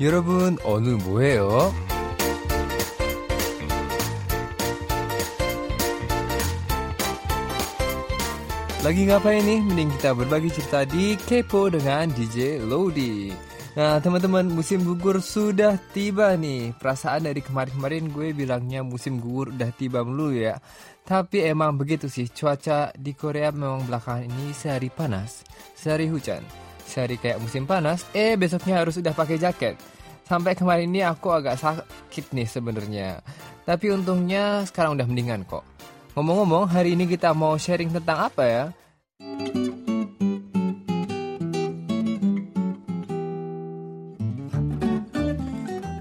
여러분, 오늘 뭐해요? Lagi ngapain nih? Mending kita berbagi cerita di Kepo dengan DJ Lodi. Nah, teman-teman, musim gugur sudah tiba nih. Perasaan dari kemarin-kemarin gue bilangnya musim gugur udah tiba mulu ya. Tapi emang begitu sih, cuaca di Korea memang belakangan ini sehari panas, sehari hujan. Sehari kayak musim panas, eh besoknya harus udah pakai jaket. Sampai kemarin ini aku agak sakit nih sebenarnya. Tapi untungnya sekarang udah mendingan kok. Ngomong-ngomong, hari ini kita mau sharing tentang apa ya?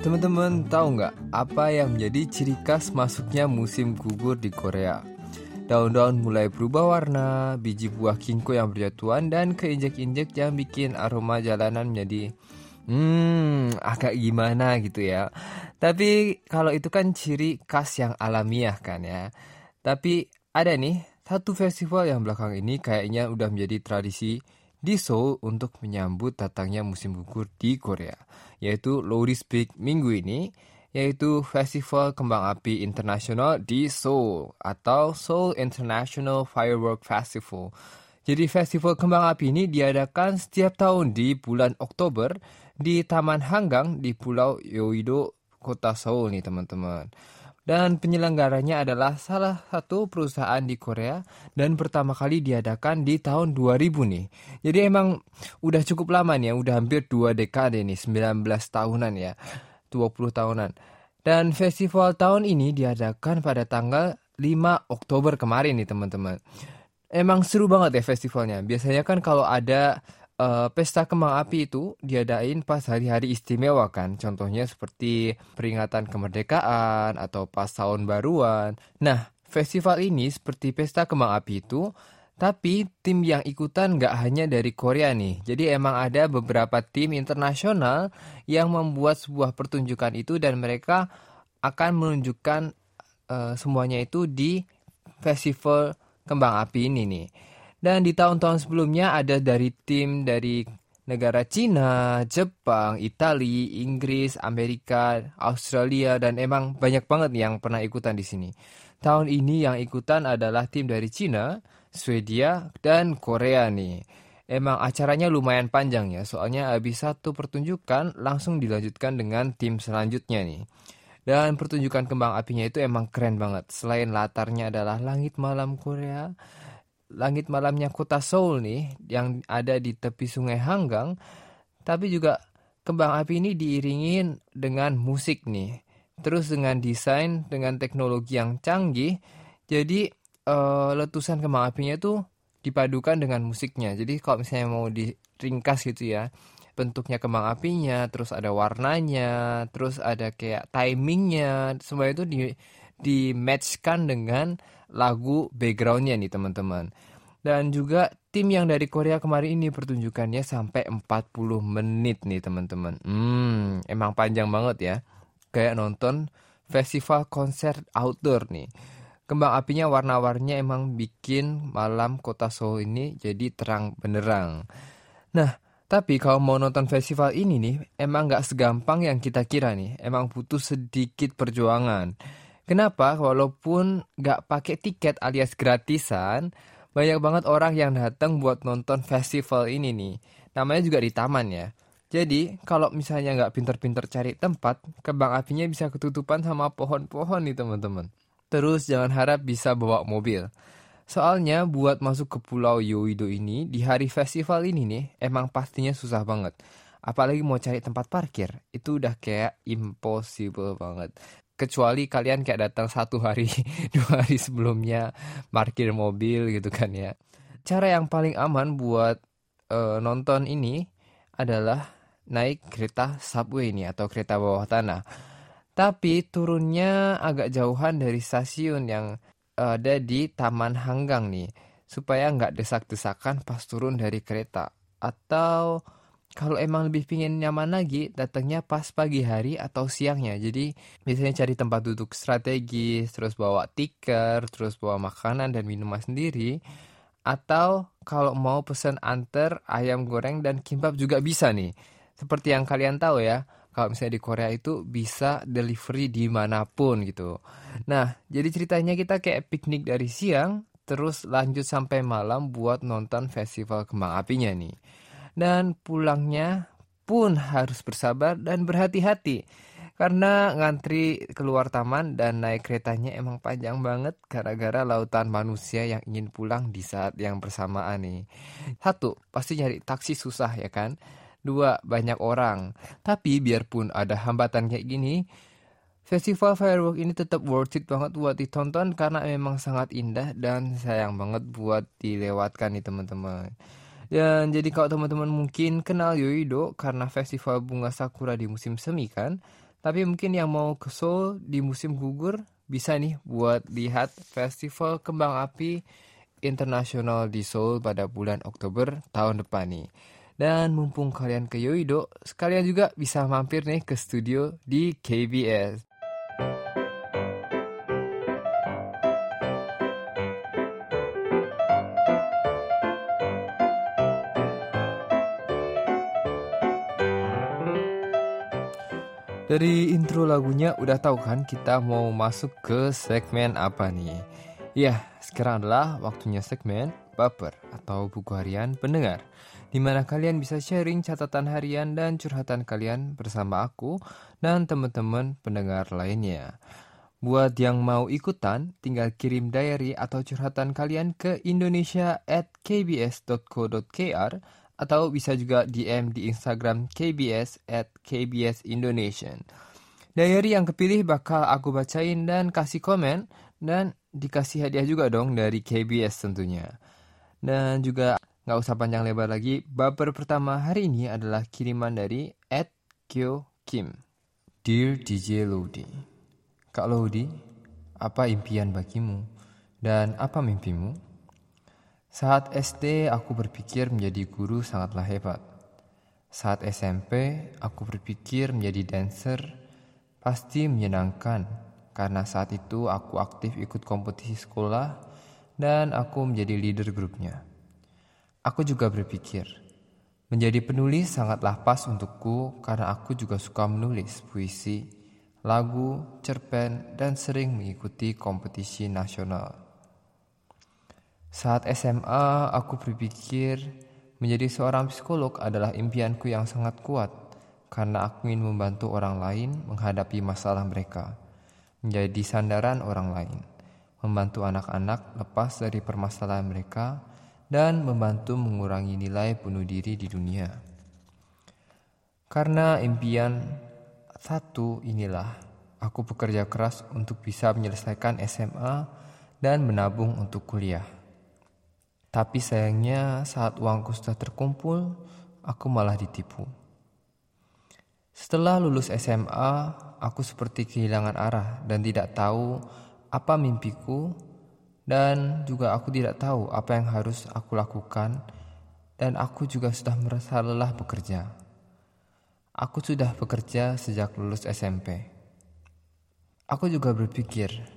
Teman-teman tahu nggak apa yang menjadi ciri khas masuknya musim gugur di Korea? Daun-daun mulai berubah warna, biji buah kingko yang berjatuhan, dan keinjek-injek yang bikin aroma jalanan menjadi Hmm, agak gimana gitu ya. Tapi kalau itu kan ciri khas yang alamiah kan ya. Tapi ada nih satu festival yang belakang ini kayaknya udah menjadi tradisi di Seoul untuk menyambut datangnya musim gugur di Korea, yaitu Loris Peak minggu ini, yaitu Festival Kembang Api Internasional di Seoul atau Seoul International Firework Festival. Jadi festival kembang api ini diadakan setiap tahun di bulan Oktober di Taman Hanggang di Pulau Yoido, kota Seoul nih teman-teman dan penyelenggaranya adalah salah satu perusahaan di Korea dan pertama kali diadakan di tahun 2000 nih. Jadi emang udah cukup lama nih ya, udah hampir dua dekade nih, 19 tahunan ya, 20 tahunan. Dan festival tahun ini diadakan pada tanggal 5 Oktober kemarin nih teman-teman. Emang seru banget ya festivalnya. Biasanya kan kalau ada uh, pesta kembang api itu diadain pas hari-hari istimewa kan. Contohnya seperti peringatan kemerdekaan atau pas tahun baruan. Nah, festival ini seperti pesta kembang api itu, tapi tim yang ikutan nggak hanya dari Korea nih. Jadi emang ada beberapa tim internasional yang membuat sebuah pertunjukan itu dan mereka akan menunjukkan uh, semuanya itu di festival kembang api ini nih. Dan di tahun-tahun sebelumnya ada dari tim dari negara Cina, Jepang, Italia, Inggris, Amerika, Australia, dan emang banyak banget yang pernah ikutan di sini. Tahun ini yang ikutan adalah tim dari Cina, Swedia, dan Korea nih. Emang acaranya lumayan panjang ya, soalnya habis satu pertunjukan langsung dilanjutkan dengan tim selanjutnya nih. Dan pertunjukan kembang apinya itu emang keren banget. Selain latarnya adalah langit malam Korea, langit malamnya kota Seoul nih yang ada di tepi sungai Hanggang tapi juga kembang api ini diiringin dengan musik nih terus dengan desain dengan teknologi yang canggih jadi uh, letusan kembang apinya itu dipadukan dengan musiknya jadi kalau misalnya mau diringkas gitu ya bentuknya kembang apinya terus ada warnanya terus ada kayak timingnya semua itu di di matchkan dengan lagu backgroundnya nih teman-teman. Dan juga tim yang dari Korea kemarin ini pertunjukannya sampai 40 menit nih teman-teman. Hmm, emang panjang banget ya. Kayak nonton festival konser outdoor nih. Kembang apinya warna-warninya emang bikin malam kota Seoul ini jadi terang benerang. Nah, tapi kalau mau nonton festival ini nih, emang gak segampang yang kita kira nih. Emang butuh sedikit perjuangan. Kenapa? Walaupun nggak pakai tiket alias gratisan, banyak banget orang yang datang buat nonton festival ini nih. Namanya juga di taman ya. Jadi, kalau misalnya nggak pinter-pinter cari tempat, kembang apinya bisa ketutupan sama pohon-pohon nih teman-teman. Terus jangan harap bisa bawa mobil. Soalnya buat masuk ke Pulau Yoido ini di hari festival ini nih emang pastinya susah banget. Apalagi mau cari tempat parkir, itu udah kayak impossible banget kecuali kalian kayak datang satu hari dua hari sebelumnya parkir mobil gitu kan ya cara yang paling aman buat uh, nonton ini adalah naik kereta subway ini atau kereta bawah tanah tapi turunnya agak jauhan dari stasiun yang ada di Taman Hanggang nih supaya nggak desak-desakan pas turun dari kereta atau kalau emang lebih pingin nyaman lagi, datangnya pas pagi hari atau siangnya. Jadi biasanya cari tempat duduk strategis, terus bawa tiker, terus bawa makanan dan minuman sendiri. Atau kalau mau pesen anter ayam goreng dan kimbap juga bisa nih. Seperti yang kalian tahu ya, kalau misalnya di Korea itu bisa delivery di mana pun gitu. Nah, jadi ceritanya kita kayak piknik dari siang, terus lanjut sampai malam buat nonton festival kembang apinya nih. Dan pulangnya pun harus bersabar dan berhati-hati karena ngantri keluar taman dan naik keretanya emang panjang banget gara-gara lautan manusia yang ingin pulang di saat yang bersamaan nih. Satu, pasti nyari taksi susah ya kan? Dua, banyak orang. Tapi biarpun ada hambatan kayak gini, Festival firework ini tetap worth it banget buat ditonton karena memang sangat indah dan sayang banget buat dilewatkan nih teman-teman. Dan jadi kalau teman-teman mungkin kenal Yoido karena festival bunga sakura di musim semi kan, tapi mungkin yang mau ke Seoul di musim gugur bisa nih buat lihat Festival Kembang Api Internasional di Seoul pada bulan Oktober tahun depan nih. Dan mumpung kalian ke Yoido, sekalian juga bisa mampir nih ke studio di KBS. Dari intro lagunya udah tahu kan kita mau masuk ke segmen apa nih? Ya, sekarang adalah waktunya segmen Baper atau buku harian pendengar. Di mana kalian bisa sharing catatan harian dan curhatan kalian bersama aku dan teman-teman pendengar lainnya. Buat yang mau ikutan, tinggal kirim diary atau curhatan kalian ke indonesia at kbs.co.kr atau bisa juga DM di Instagram KBS at KBS Indonesian. Diary yang kepilih bakal aku bacain dan kasih komen dan dikasih hadiah juga dong dari KBS tentunya. Dan juga nggak usah panjang lebar lagi, baper pertama hari ini adalah kiriman dari Ed Kyo Kim. Dear DJ Lodi, Kak Lodi, apa impian bagimu dan apa mimpimu? Saat SD aku berpikir menjadi guru sangatlah hebat. Saat SMP aku berpikir menjadi dancer pasti menyenangkan karena saat itu aku aktif ikut kompetisi sekolah dan aku menjadi leader grupnya. Aku juga berpikir menjadi penulis sangatlah pas untukku karena aku juga suka menulis puisi, lagu, cerpen, dan sering mengikuti kompetisi nasional. Saat SMA, aku berpikir menjadi seorang psikolog adalah impianku yang sangat kuat karena aku ingin membantu orang lain menghadapi masalah mereka, menjadi sandaran orang lain, membantu anak-anak lepas dari permasalahan mereka, dan membantu mengurangi nilai bunuh diri di dunia. Karena impian satu inilah, aku bekerja keras untuk bisa menyelesaikan SMA dan menabung untuk kuliah. Tapi sayangnya saat uangku sudah terkumpul, aku malah ditipu. Setelah lulus SMA, aku seperti kehilangan arah dan tidak tahu apa mimpiku dan juga aku tidak tahu apa yang harus aku lakukan dan aku juga sudah merasa lelah bekerja. Aku sudah bekerja sejak lulus SMP. Aku juga berpikir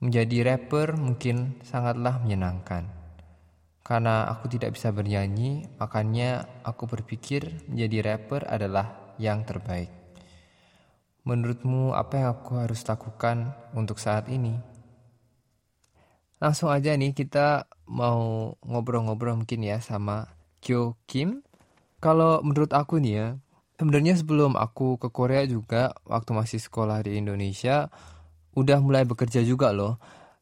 menjadi rapper mungkin sangatlah menyenangkan. Karena aku tidak bisa bernyanyi, makanya aku berpikir menjadi rapper adalah yang terbaik. Menurutmu apa yang aku harus lakukan untuk saat ini? Langsung aja nih kita mau ngobrol-ngobrol mungkin ya sama Kyo Kim. Kalau menurut aku nih ya, sebenarnya sebelum aku ke Korea juga waktu masih sekolah di Indonesia udah mulai bekerja juga loh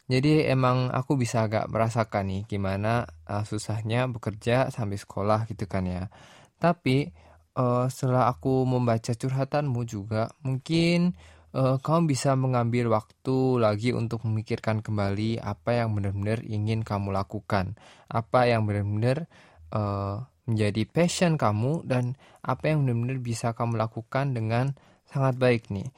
jadi emang aku bisa agak merasakan nih gimana uh, susahnya bekerja sambil sekolah gitu kan ya. Tapi uh, setelah aku membaca curhatanmu juga, mungkin uh, kamu bisa mengambil waktu lagi untuk memikirkan kembali apa yang benar-benar ingin kamu lakukan, apa yang benar-benar uh, menjadi passion kamu dan apa yang benar-benar bisa kamu lakukan dengan sangat baik nih.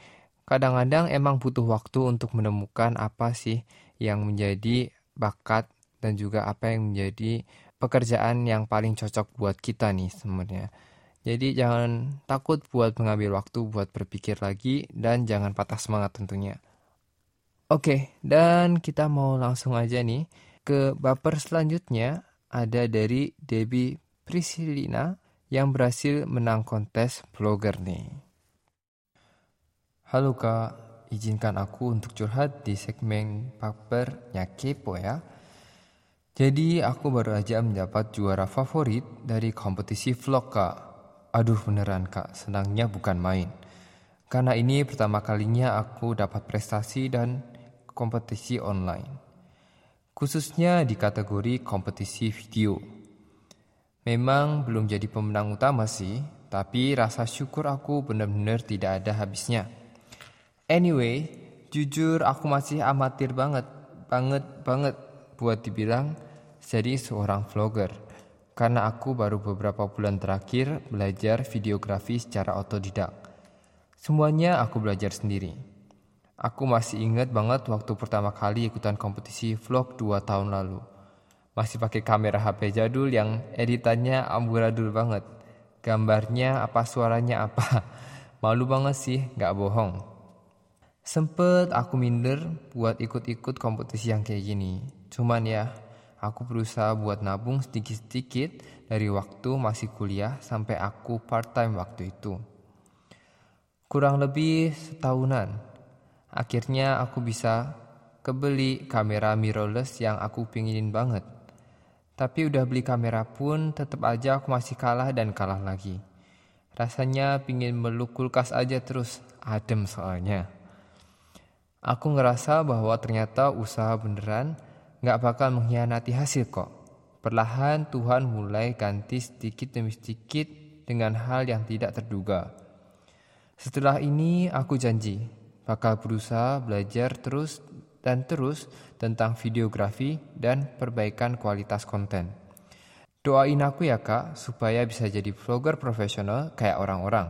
Kadang-kadang emang butuh waktu untuk menemukan apa sih yang menjadi bakat dan juga apa yang menjadi pekerjaan yang paling cocok buat kita nih sebenarnya. Jadi jangan takut buat mengambil waktu buat berpikir lagi dan jangan patah semangat tentunya. Oke, dan kita mau langsung aja nih ke baper selanjutnya ada dari Debbie Priscilina yang berhasil menang kontes vlogger nih. Halo kak, izinkan aku untuk curhat di segmen papernya kepo ya. Jadi aku baru aja mendapat juara favorit dari kompetisi vlog kak. Aduh beneran kak, senangnya bukan main. Karena ini pertama kalinya aku dapat prestasi dan kompetisi online. Khususnya di kategori kompetisi video. Memang belum jadi pemenang utama sih, tapi rasa syukur aku benar-benar tidak ada habisnya. Anyway, jujur aku masih amatir banget, banget, banget buat dibilang jadi seorang vlogger. Karena aku baru beberapa bulan terakhir belajar videografi secara otodidak. Semuanya aku belajar sendiri. Aku masih ingat banget waktu pertama kali ikutan kompetisi vlog 2 tahun lalu. Masih pakai kamera HP jadul yang editannya amburadul banget. Gambarnya apa suaranya apa. Malu banget sih, gak bohong. Sempet aku minder buat ikut-ikut kompetisi yang kayak gini. Cuman ya, aku berusaha buat nabung sedikit-sedikit dari waktu masih kuliah sampai aku part-time waktu itu. Kurang lebih setahunan. Akhirnya aku bisa kebeli kamera mirrorless yang aku pinginin banget. Tapi udah beli kamera pun tetap aja aku masih kalah dan kalah lagi. Rasanya pingin meluk kulkas aja terus, adem soalnya. Aku ngerasa bahwa ternyata usaha beneran gak bakal mengkhianati hasil kok. Perlahan Tuhan mulai ganti sedikit demi sedikit dengan hal yang tidak terduga. Setelah ini aku janji bakal berusaha belajar terus dan terus tentang videografi dan perbaikan kualitas konten. Doain aku ya kak supaya bisa jadi vlogger profesional kayak orang-orang.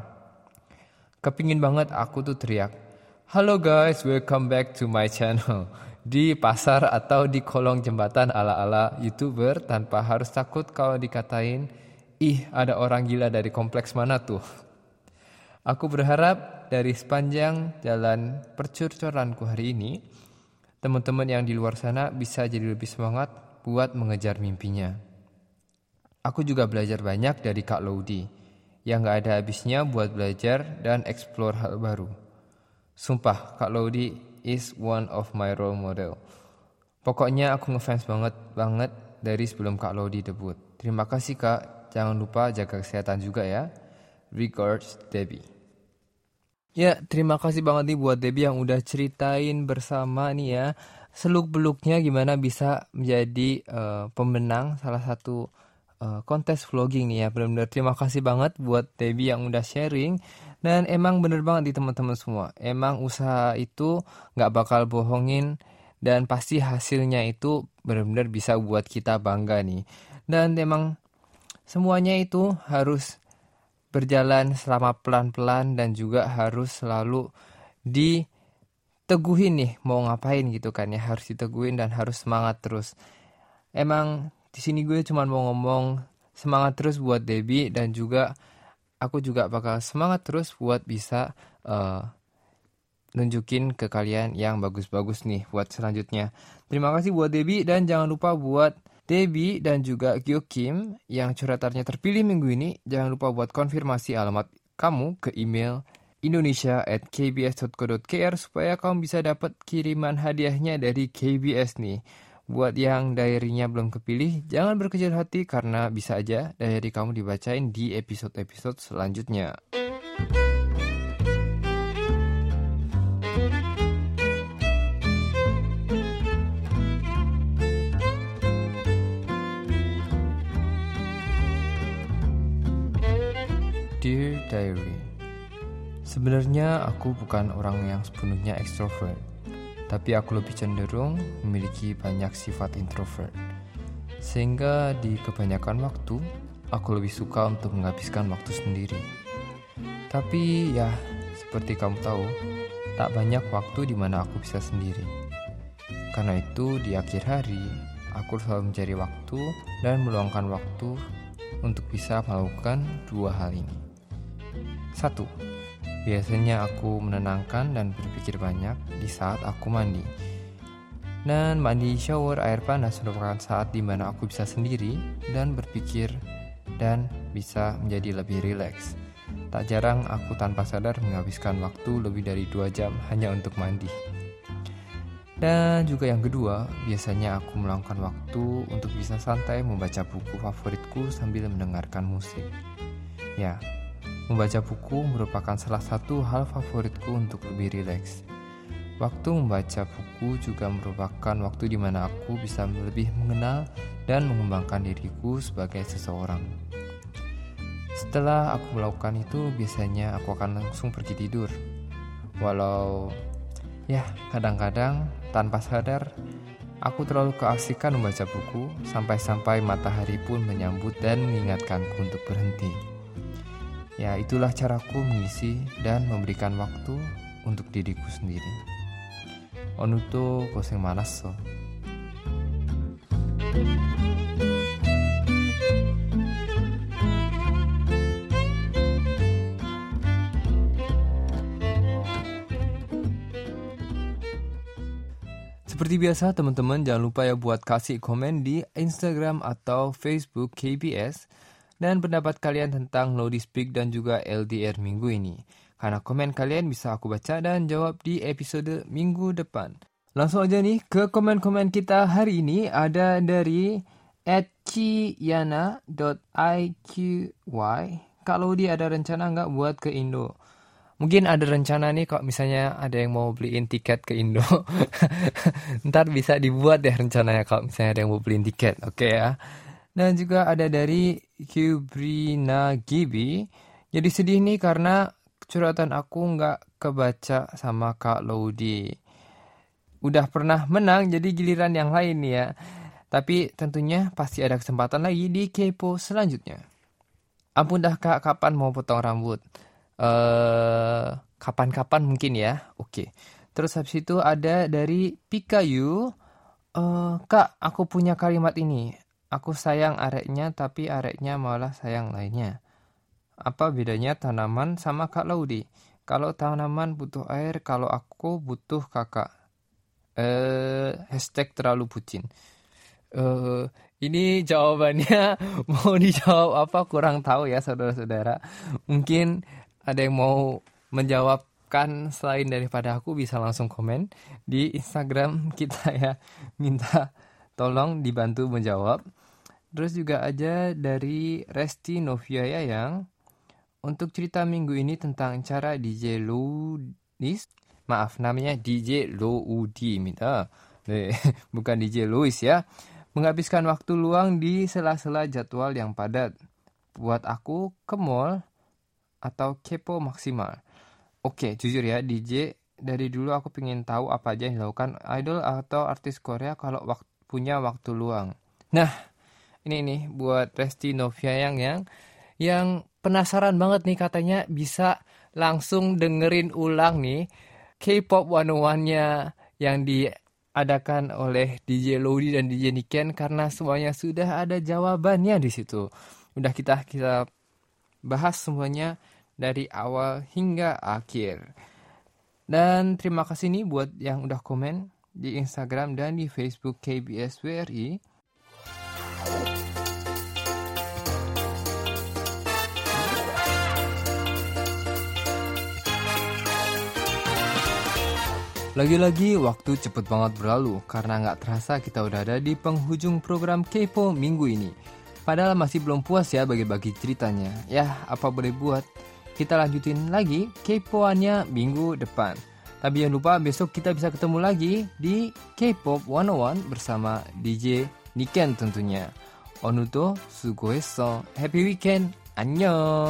Kepingin banget aku tuh teriak, Halo guys, welcome back to my channel. Di pasar atau di kolong jembatan ala-ala YouTuber tanpa harus takut kalau dikatain, ih ada orang gila dari kompleks mana tuh. Aku berharap dari sepanjang jalan percurcoranku hari ini, teman-teman yang di luar sana bisa jadi lebih semangat buat mengejar mimpinya. Aku juga belajar banyak dari Kak Laudi, yang gak ada habisnya buat belajar dan explore hal baru. Sumpah, Kak Lodi is one of my role model. Pokoknya aku ngefans banget banget dari sebelum Kak Lodi debut. Terima kasih Kak, jangan lupa jaga kesehatan juga ya. Regards, Debbie. Ya, terima kasih banget nih buat Debbie yang udah ceritain bersama nih ya seluk beluknya gimana bisa menjadi uh, pemenang salah satu uh, kontes vlogging nih ya. Benar-benar terima kasih banget buat Debbie yang udah sharing dan emang bener banget di teman-teman semua. Emang usaha itu nggak bakal bohongin dan pasti hasilnya itu benar-benar bisa buat kita bangga nih. Dan emang semuanya itu harus berjalan selama pelan-pelan dan juga harus selalu diteguhin nih mau ngapain gitu kan ya harus diteguhin dan harus semangat terus. Emang di sini gue cuma mau ngomong semangat terus buat Debbie dan juga aku juga bakal semangat terus buat bisa uh, nunjukin ke kalian yang bagus-bagus nih buat selanjutnya. Terima kasih buat Debbie dan jangan lupa buat Debbie dan juga Gyo Kim yang curhatannya terpilih minggu ini. Jangan lupa buat konfirmasi alamat kamu ke email indonesia at kbs.co.kr supaya kamu bisa dapat kiriman hadiahnya dari KBS nih. Buat yang diary-nya belum kepilih, jangan berkecil hati karena bisa aja diary kamu dibacain di episode-episode selanjutnya. Dear Diary Sebenarnya aku bukan orang yang sepenuhnya ekstrovert tapi aku lebih cenderung memiliki banyak sifat introvert. Sehingga di kebanyakan waktu, aku lebih suka untuk menghabiskan waktu sendiri. Tapi ya, seperti kamu tahu, tak banyak waktu di mana aku bisa sendiri. Karena itu, di akhir hari, aku selalu mencari waktu dan meluangkan waktu untuk bisa melakukan dua hal ini. Satu, Biasanya aku menenangkan dan berpikir banyak di saat aku mandi. Dan mandi shower air panas merupakan saat di mana aku bisa sendiri dan berpikir dan bisa menjadi lebih rileks. Tak jarang aku tanpa sadar menghabiskan waktu lebih dari dua jam hanya untuk mandi. Dan juga yang kedua, biasanya aku meluangkan waktu untuk bisa santai membaca buku favoritku sambil mendengarkan musik. Ya, membaca buku merupakan salah satu hal favoritku untuk lebih rileks. Waktu membaca buku juga merupakan waktu di mana aku bisa lebih mengenal dan mengembangkan diriku sebagai seseorang. Setelah aku melakukan itu, biasanya aku akan langsung pergi tidur. Walau ya, kadang-kadang tanpa sadar, aku terlalu keasikan membaca buku sampai-sampai matahari pun menyambut dan mengingatkanku untuk berhenti. Ya, itulah caraku mengisi dan memberikan waktu untuk diriku sendiri. Onuto koseng manas so. Seperti biasa teman-teman jangan lupa ya buat kasih komen di Instagram atau Facebook KBS dan pendapat kalian tentang Lodi Speak dan juga LDR minggu ini. Karena komen kalian bisa aku baca dan jawab di episode minggu depan. Langsung aja nih ke komen-komen kita hari ini ada dari @ciyana.iqy. Kalau dia ada rencana nggak buat ke Indo? mungkin ada rencana nih kalau misalnya ada yang mau beliin tiket ke Indo ntar bisa dibuat deh rencananya kalau misalnya ada yang mau beliin tiket oke okay ya dan juga ada dari Kubrina Gibi jadi sedih nih karena curhatan aku nggak kebaca sama Kak Lodi udah pernah menang jadi giliran yang lain nih ya tapi tentunya pasti ada kesempatan lagi di Kepo selanjutnya ampun dah kak kapan mau potong rambut eh, kapan-kapan mungkin ya. Oke. Terus habis itu ada dari Pikayu. Uh, Kak, aku punya kalimat ini. Aku sayang areknya tapi areknya malah sayang lainnya. Apa bedanya tanaman sama Kak Laudi? Kalau tanaman butuh air, kalau aku butuh kakak. Eh, hashtag terlalu bucin. Uh, ini jawabannya mau dijawab apa kurang tahu ya saudara-saudara. Mungkin ada yang mau menjawabkan selain daripada aku bisa langsung komen di Instagram kita ya minta tolong dibantu menjawab terus juga aja dari Resti Novia ya yang untuk cerita minggu ini tentang cara DJ Louis maaf namanya DJ Loudi minta bukan DJ Louis ya menghabiskan waktu luang di sela-sela jadwal yang padat buat aku ke mall atau kepo maksimal. Oke, jujur ya DJ, dari dulu aku pengen tahu apa aja yang dilakukan idol atau artis Korea kalau wak punya waktu luang. Nah, ini nih buat Resti Novia yang yang yang penasaran banget nih katanya bisa langsung dengerin ulang nih K-pop 101-nya yang diadakan oleh DJ Lodi dan DJ Niken karena semuanya sudah ada jawabannya di situ. Udah kita kita bahas semuanya dari awal hingga akhir. Dan terima kasih nih buat yang udah komen di Instagram dan di Facebook KBS WRI. Lagi-lagi waktu cepet banget berlalu karena nggak terasa kita udah ada di penghujung program Kepo minggu ini. Padahal masih belum puas ya bagi-bagi ceritanya. Ya, apa boleh buat? Kita lanjutin lagi kepoannya minggu depan. Tapi jangan lupa besok kita bisa ketemu lagi di K-pop 101 bersama DJ 니깐 둔둔이야. 어느도 수고했어. 해피 위켄. 안녕.